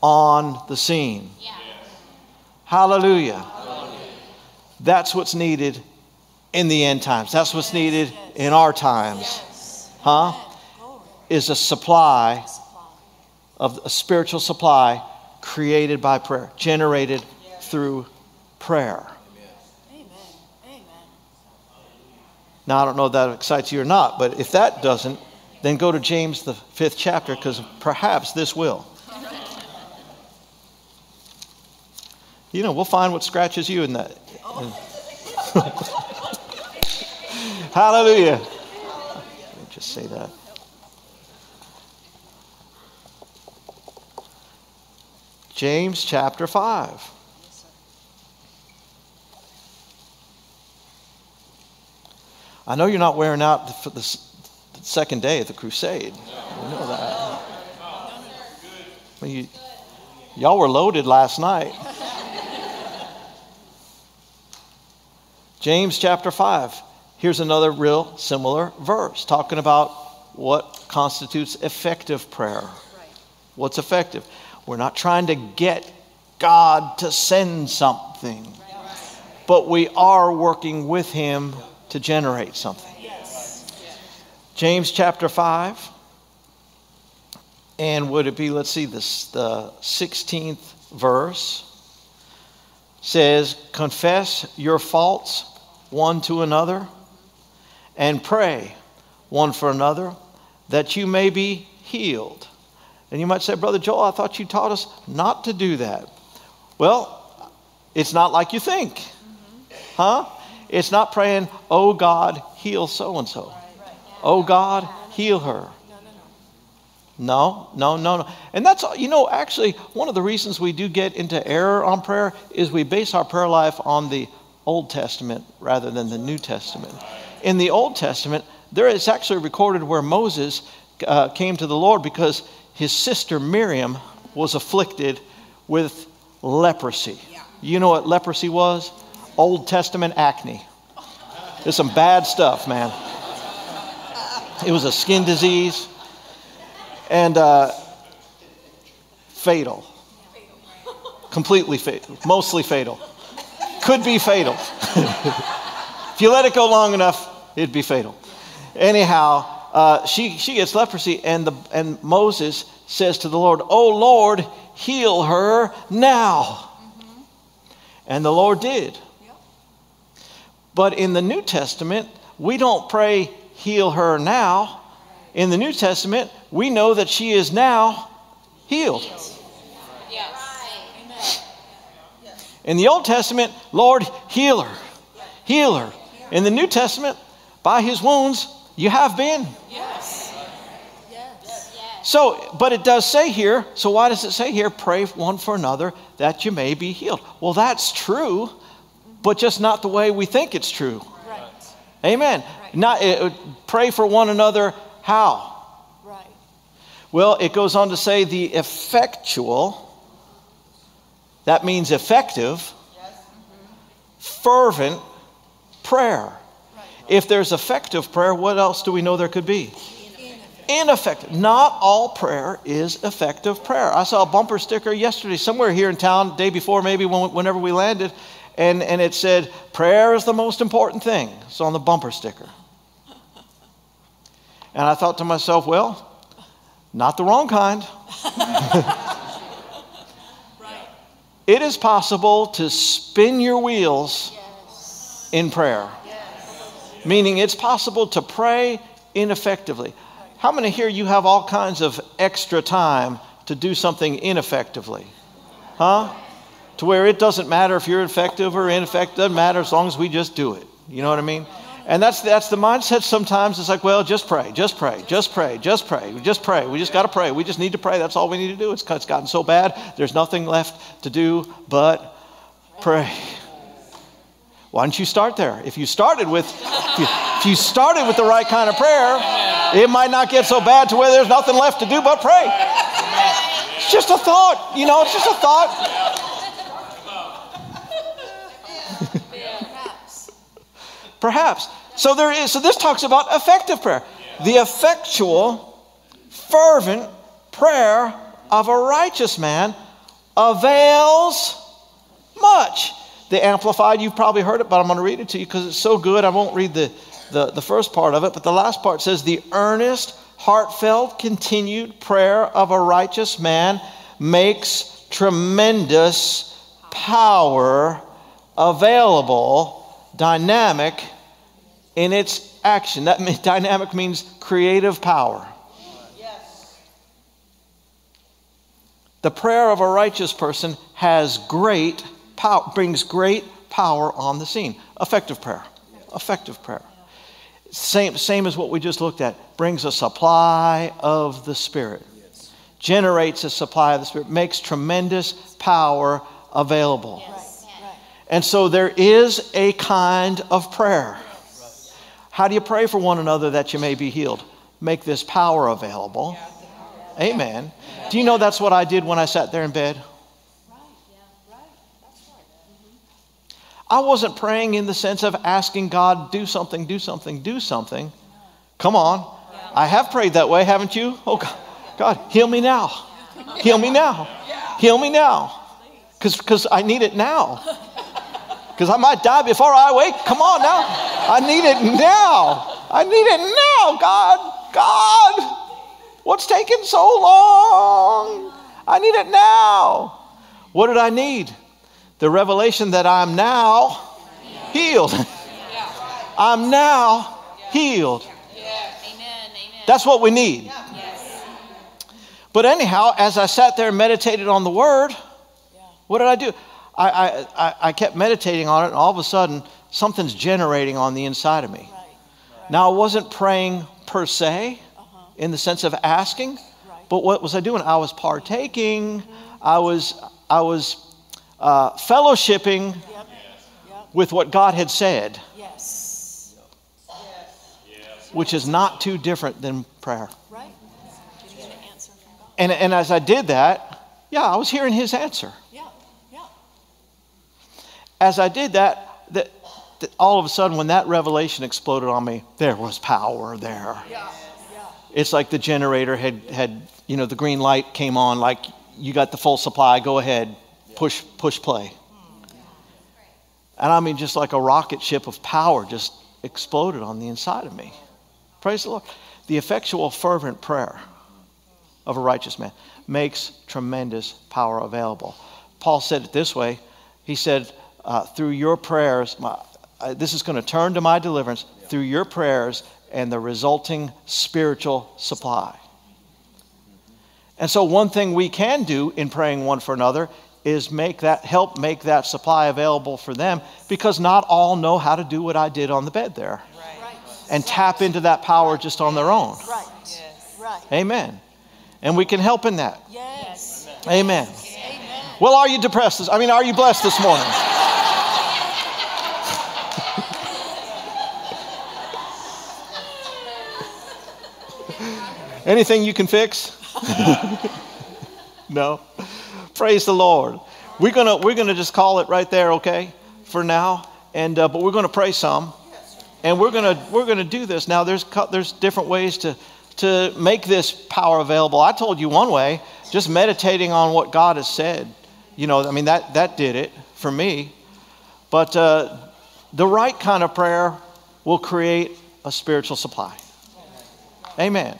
on the scene. Hallelujah. That's what's needed in the end times. That's what's needed in our times. Huh? Is a supply of a spiritual supply created by prayer, generated through prayer. Now, I don't know if that excites you or not, but if that doesn't, then go to James, the fifth chapter, because perhaps this will. You know, we'll find what scratches you in that. Hallelujah. Let me just say that. James chapter 5. I know you're not wearing out for the second day of the crusade. We know that. You, y'all were loaded last night. James chapter 5. Here's another real similar verse talking about what constitutes effective prayer. What's effective? We're not trying to get God to send something, but we are working with Him to generate something. James chapter 5. And would it be, let's see, this, the 16th verse says, Confess your faults one to another and pray one for another that you may be healed. And you might say, Brother Joel, I thought you taught us not to do that. Well, it's not like you think. Huh? It's not praying, oh God, heal so and so. Oh God, heal her. No, no, no, no. No, no. And that's, you know, actually, one of the reasons we do get into error on prayer is we base our prayer life on the Old Testament rather than the New Testament. In the Old Testament, there is actually recorded where Moses uh, came to the Lord because his sister Miriam was afflicted with leprosy. You know what leprosy was? Old Testament acne. It's some bad stuff, man. It was a skin disease and uh, fatal. Completely fatal. Mostly fatal. Could be fatal. if you let it go long enough, it'd be fatal. Anyhow, uh, she, she gets leprosy, and, the, and Moses says to the Lord, Oh Lord, heal her now. Mm-hmm. And the Lord did. But in the New Testament, we don't pray, heal her now. In the New Testament, we know that she is now healed. In the Old Testament, Lord, heal her. Heal her. In the New Testament, by his wounds, you have been. Yes. So, but it does say here, so why does it say here, pray one for another that you may be healed? Well, that's true, but just not the way we think it's true. Right. Amen. Right. Not uh, pray for one another how? Right. Well, it goes on to say the effectual, that means effective, yes. mm-hmm. fervent prayer. If there's effective prayer, what else do we know there could be? Ineffective. Not all prayer is effective prayer. I saw a bumper sticker yesterday somewhere here in town, day before maybe when, whenever we landed, and, and it said, Prayer is the most important thing. It's on the bumper sticker. And I thought to myself, well, not the wrong kind. It is possible to spin your wheels yes. in prayer. Yes. Meaning it's possible to pray ineffectively. How many here you have all kinds of extra time to do something ineffectively? Huh? To where it doesn't matter if you're effective or ineffective, doesn't matter as long as we just do it. You know what I mean? And that's, that's the mindset sometimes. It's like, well, just pray, just pray, just pray, just pray, we just pray. We just got to pray. We just need to pray. That's all we need to do. It's, it's gotten so bad, there's nothing left to do but pray. Why don't you start there? If you started with, if you, if you started with the right kind of prayer, it might not get so bad to where there's nothing left to do but pray. It's just a thought, you know, it's just a thought. Perhaps. So there is so this talks about effective prayer. The effectual fervent prayer of a righteous man avails much. The Amplified, you've probably heard it, but I'm going to read it to you because it's so good. I won't read the, the, the first part of it, but the last part says, The earnest, heartfelt, continued prayer of a righteous man makes tremendous power available, dynamic in its action. That means, dynamic means creative power. The prayer of a righteous person has great power, brings great power on the scene. Effective prayer. Effective prayer. Same, same as what we just looked at. Brings a supply of the Spirit. Generates a supply of the Spirit. Makes tremendous power available. And so there is a kind of prayer. How do you pray for one another that you may be healed? Make this power available. Amen. Do you know that's what I did when I sat there in bed? I wasn't praying in the sense of asking God, do something, do something, do something. Come on. I have prayed that way, haven't you? Oh, God, God heal me now. Heal me now. Heal me now. Because I need it now. Because I might die before I wake. Come on now. I need it now. I need it now, God. God. What's taking so long? I need it now. What did I need? The revelation that I'm now healed. I'm now healed. That's what we need. But anyhow, as I sat there and meditated on the word, what did I do? I, I, I kept meditating on it, and all of a sudden, something's generating on the inside of me. Now, I wasn't praying per se, in the sense of asking. Right. But what was I doing? I was partaking. Mm-hmm. I was, I was uh, fellowshipping yep. Yep. with what God had said. Yes. yes. Which is not too different than prayer. Right. And, and as I did that, yeah, I was hearing his answer. Yeah. Yeah. As I did that, that, that all of a sudden, when that revelation exploded on me, there was power there. Yeah it's like the generator had, had, you know, the green light came on, like you got the full supply, go ahead, push, push play. And I mean, just like a rocket ship of power just exploded on the inside of me. Praise the Lord. The effectual, fervent prayer of a righteous man makes tremendous power available. Paul said it this way He said, uh, Through your prayers, my, uh, this is going to turn to my deliverance. Through your prayers, and the resulting spiritual supply. And so, one thing we can do in praying one for another is make that help make that supply available for them because not all know how to do what I did on the bed there right. and tap into that power just on their own. Right. Yes. Amen. And we can help in that. Yes. Amen. Amen. Well, are you depressed? I mean, are you blessed this morning? Anything you can fix? no. Praise the Lord. We're gonna we're gonna just call it right there, okay, for now. And uh, but we're gonna pray some, and we're gonna we're gonna do this now. There's there's different ways to to make this power available. I told you one way, just meditating on what God has said. You know, I mean that that did it for me. But uh, the right kind of prayer will create a spiritual supply. Amen.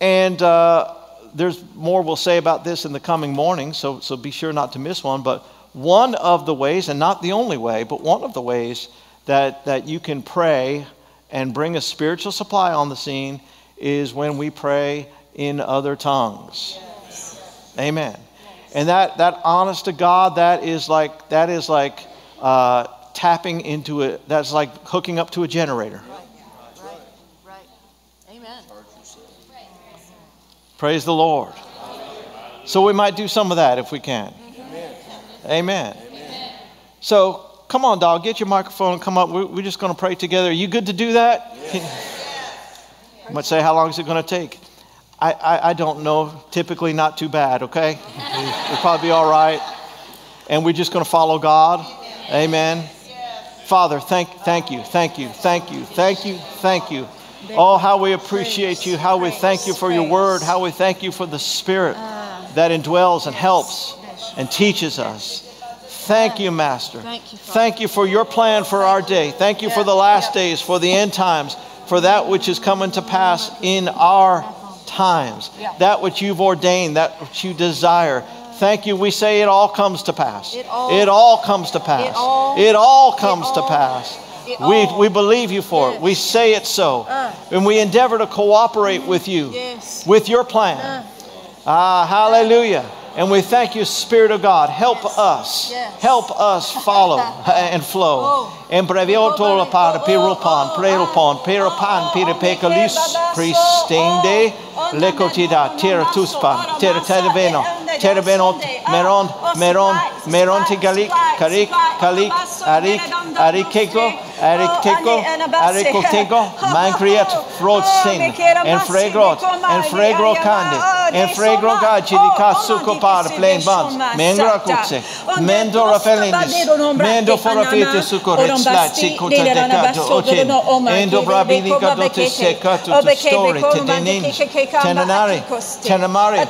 And uh, there's more we'll say about this in the coming morning, so, so be sure not to miss one. But one of the ways, and not the only way, but one of the ways that, that you can pray and bring a spiritual supply on the scene is when we pray in other tongues. Yes. Amen. Yes. And that, that honest to God, that is like, that is like uh, tapping into it, that's like hooking up to a generator. Praise the Lord. So we might do some of that if we can. Amen. So come on, dog, get your microphone and come up. We're just going to pray together. Are you good to do that? You might say, how long is it going to take? I, I, I, don't know. Typically, not too bad, okay? We'll probably be all right. And we're just going to follow God. Amen. Father, thank, thank you, thank you, thank you, thank you, thank you. Oh, how we appreciate you, how we thank you for your word, how we thank you for the Spirit that indwells and helps and teaches us. Thank you, Master. Thank you, Thank you for your plan for our day. Thank you for the last days, for the end times, for that which is coming to pass in our times, that which you've ordained, that which you desire. Thank you. We say it all comes to pass. It all- comes to pass. It all comes to pass. We, we believe you for it. We say it so. Uh. And we endeavor to cooperate with you, Yes. with your plan. Uh. Ah, hallelujah. And we thank you, Spirit of God. Help Yes. us. Yes. Help us follow and flow. Oh. En brevioto la par pirupon, prerupon, pirupan, piripekalis, pristende, lekotida, tiratuspan, tiratadaveno, terabeno, meron, Meron, Meron Galik, Karik, Kalik, Arik, Arikeko, Arikeko, Arikoteko, Mancriat, Frotsin, Enfregrot, Enfregro Kande, Enfregro Gaci di Katsuko Par, Plain Bans, Mengra Kutse, Mendo Rafelindis, Mendo Forafete Sukoret, Slatsi, Kutadekato, Ocin, Endo Brabilica Dote Secato, Story, Denin, Tenanari, Tenamari,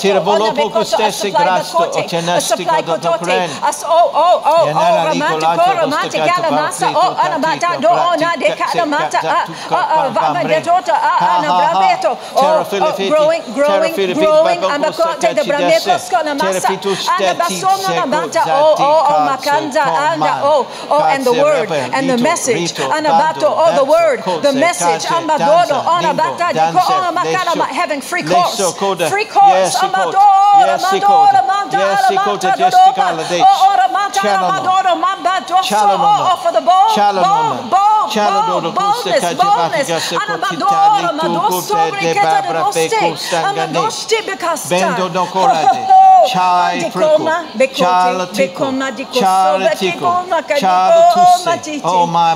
Tiravolopo Kustesse Grasto, Otenas, do pren, Oh, oh, oh, oh, oh, romantic, Costa alamasa, Cato, oh, anamata, Cato, do, oh, na, Cato, de, Cato, canamata, Cato, ah, Cato, ah, ah, Cato, vama, de, tota, Ha, ah, ha, anabrabeto, ha. oh, Terra oh, Filipiti, growing, growing, growing, ambacote, Costa de bramecos, Cacidese, canamasa, Terra Fitus anabasono, Teti, anabata, Seco, oh, oh, oh, Zati, makanda, anda, oh, oh, and the word, and the message, anabato, Bando, oh, the word, the message, Danza, anabata, Lindo, di, oh, Danze, makana, Lesho, having free course, free course, Coda, amadora, yes, amadora, Coda, manda, yes, evangelistic holiday. Chalonoma, Chalonoma, Chalonoma, Costa Cajabatica, Secotitali, Tucote, De Babra, Pecosta, Gane, Bendo no Corade, Chai Preco, Chal Tico, Chal Tico, Chal Tusse, Oh my,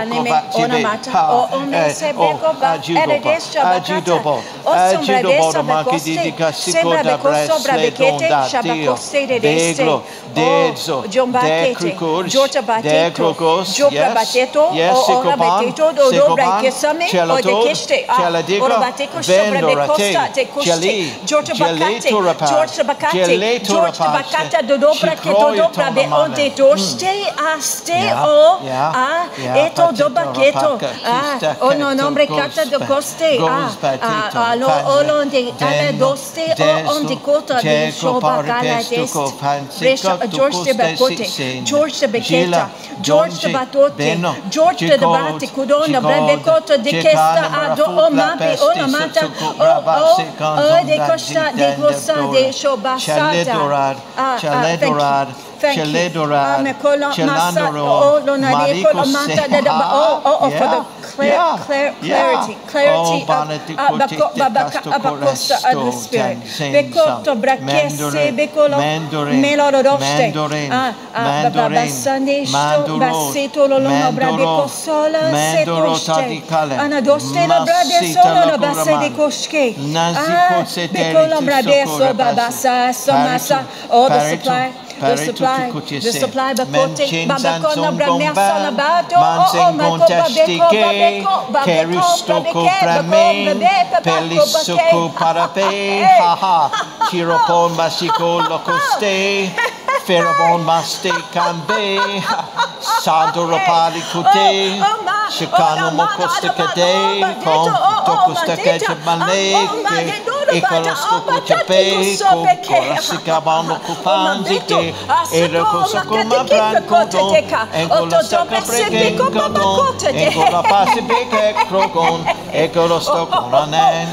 anime, vactive, ona mata, ha, o ome eh, se oh, beko ba, agidobo, ere desha bakata, o sombra agidobo, desa do manchi bekoste, sembra da beko sobra bresle, bekete, shabakoste de deste, deglo, dedzo, o jombakete, Georgia bateto, Jopra bateto, o ora bateto, do dobra Secoban, kesame, o de Celato, keste, ah, ora bateco sobra bekosta, te koste, Geli, Georgia bakate, Georgia bakate, rapaz, bakata, do dobra ke do Chicroio dobra be onte doste, aste o, yeah, eto doba keto, ah, kista o no keto, nombre kata do koste, alo, panze, olo de, deno, doste, o deso, onde kota de shoba gala dest, ko panse, Brescia, koto George de Bakote. George de Beketa, George de Batote, George de Bate, Kudona, Gicod, Brebekoto, de Kesta, Ado, Marafu, Omape, Lapesti, Onamata, Susuku, O, Brava, O, Sekan, O, de Costa, de Gosa, de Dora, Shobasada. Chaledorad, ah, Chaledorad, Thank you. Chaledorad, Ah, me kola masa, Chalandoro, oh, lo na de Mariko kola mata, da, da, ba- Seha. oh, oh, oh, for the Yeah, clar- yeah, clar- yeah. clarity, clarity Oh, of Banati ah, bako- Kotite babaka- Casto abakosa of the Coresto, Spirit. Jansensa, Bekoto brakese, Mandarin, bekolo Mandarin, melodoroste. Mandarin, Ah, ah, Mandarin, babasande sto, Mandoro, baseto lo lono brabe Mandoro, kosola, Mandoro sekoste. tadikale, Anadoste lo brabe Masita solo la no base de kuramani, koshke. Naziko Ah, seteri bekolo tu brabe sokora so babasa, basi. somasa, Paritu, oh the paritu, supply. The paritu supply, tukuti the se. supply bakote, Menchin babakona zanzong bramersa gomba, na bato, oh oh, manzeng mako babeko, contestike, babeko, babeko, keristoko babeke, pramen, bako, babe, babako, pelisoko bake. parape,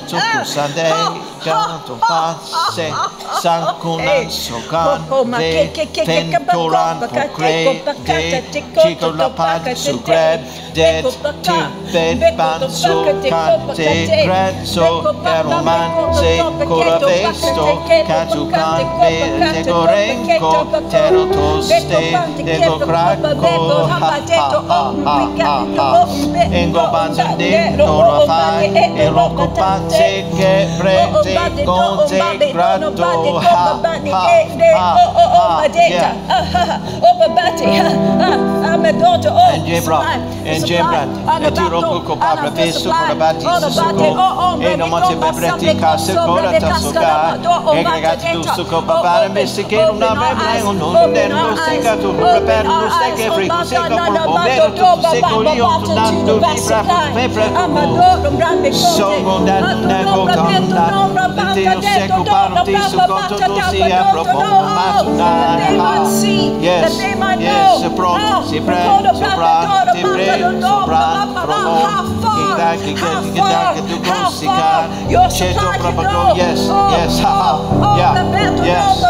Hey. haha, chiropon basiko lokoste, ferabon maste sokan ve pentoran pokre de chikolapan sukred det tibbet ban sokan te gred so karoman se korave sto katukan ve te gorenko tero toste de go krako ha ha ha ha ha engo banzande toro fai e loco pazze che prete con te grato ha ha don, teka, enkola ototo saka pese preken piko baba kodon, kote te. enkola pasi beke krogon, ekolo stoko ranende, ekoto tuku sande, kanto passe, sankunan sokan, Oh, to Sia, Propo Matuna, yes, yes, soprano, soprano, soprano, soprano, soprano, how far, how far, your supply can go, yes, yes, ha, ha, yeah, yes,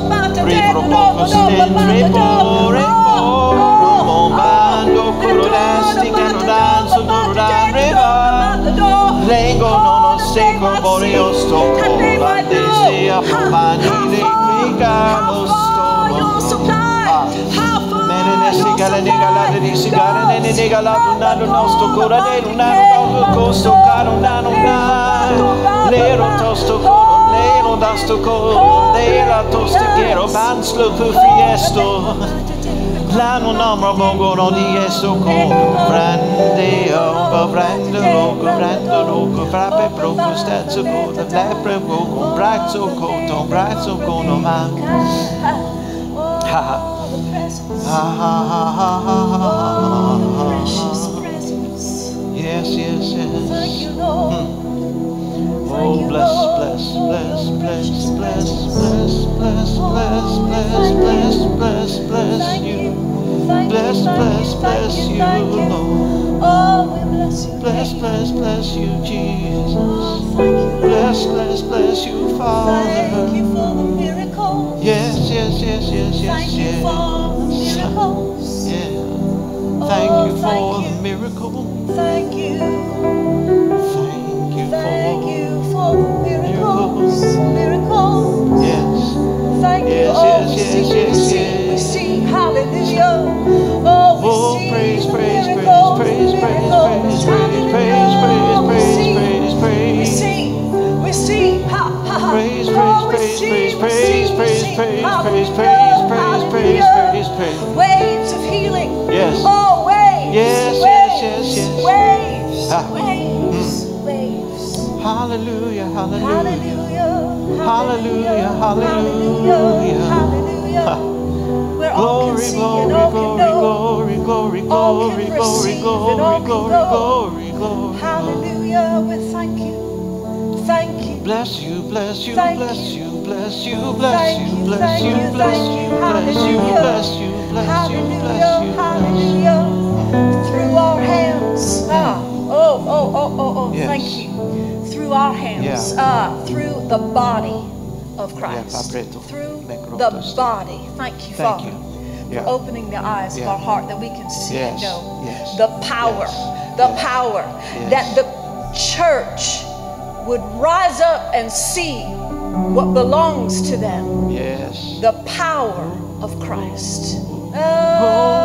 Lengo non osteco, vorrei ostoco, vandesia, promanile, buscamos todo. Nenenesi galene galadesi galene ne galado nano nosto coradelo nano nosto costo caro nano nano lero tosto coro lero dasto coro lero tosto quiero banzlo fu fiesto La L'anno nomra mongono di esso con Frande oco, frande oco, frande oco Frappe proco, stazzo con Lepre oco, brazzo con Brazzo con ma Ha ha ha ha ha Yes, yes, yes. Thank you, Lord. Hmm. Oh, bless, bless, bless, bless, bless, bless, bless, bless, bless, bless, bless, bless you. Bless, bless, bless you, Lord. Oh, we bless you. Bless, bless, bless you, Jesus. Oh. Bless, bless, bless you, Thank Father. you for the miracles. Yes, yes, yes, yes, yes, Thank you yes. for the miracles. Yeah. Thank Oh, you for the you. miracle. Thank you. Thank you for you the miracles. Miracles. yes. Thank you. Yes, Oh, yes, we yes, see, we see, we yes. see. Hallelujah. Hallelujah, hallelujah. Hallelujah. Hallelujah, Hallelujah. hallelujah. Hallelujah. All Glory, glory, and all can glory, glory, glory, glory, glory, glory, glory, glory, glory. Hallelujah. We thank you. Thank you. Bless you, bless you, bless you. bless you, bless you, bless you, bless you, bless you, bless you, bless you, bless Hallelujah. you. Hallelujah. Through our hands. Ah. Oh, oh, oh, oh, oh. Thank you. Through our hands. Yeah. Ah. Through the body of Christ. Papretto. Through the body. Thank you, Thank Father. you. For opening the eyes Yeah. of our heart that we can see and know yes, the power, yes, the yes, power yes. that the church would rise up and see what belongs to them Yes. the power of Christ. In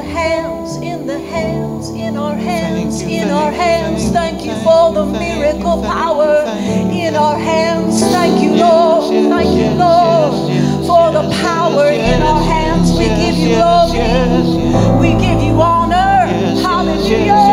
the hands, in the hands, in our hands, in our hands. Thank you for the miracle power in our hands. Thank you, Lord. Thank you, Lord, for the power in our hands. We give you glory. We give you honor. Hallelujah.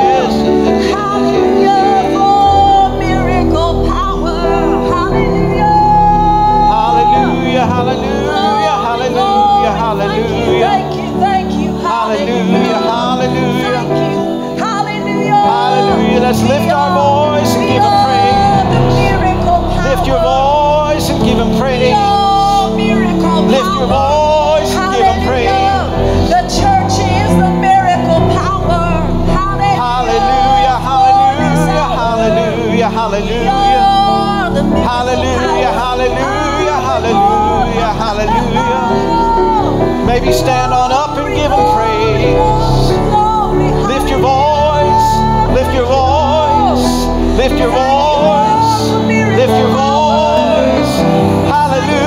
Hallelujah. Lift our voice and give him praise. Lift your voice and give him praise. Lift your voice and give him praise. The church is the miracle power. Hallelujah, hallelujah, hallelujah, hallelujah. Hallelujah, hallelujah, hallelujah, hallelujah. Maybe stand on up and give him praise. Lift your voice. Lift your voice. Hallelujah.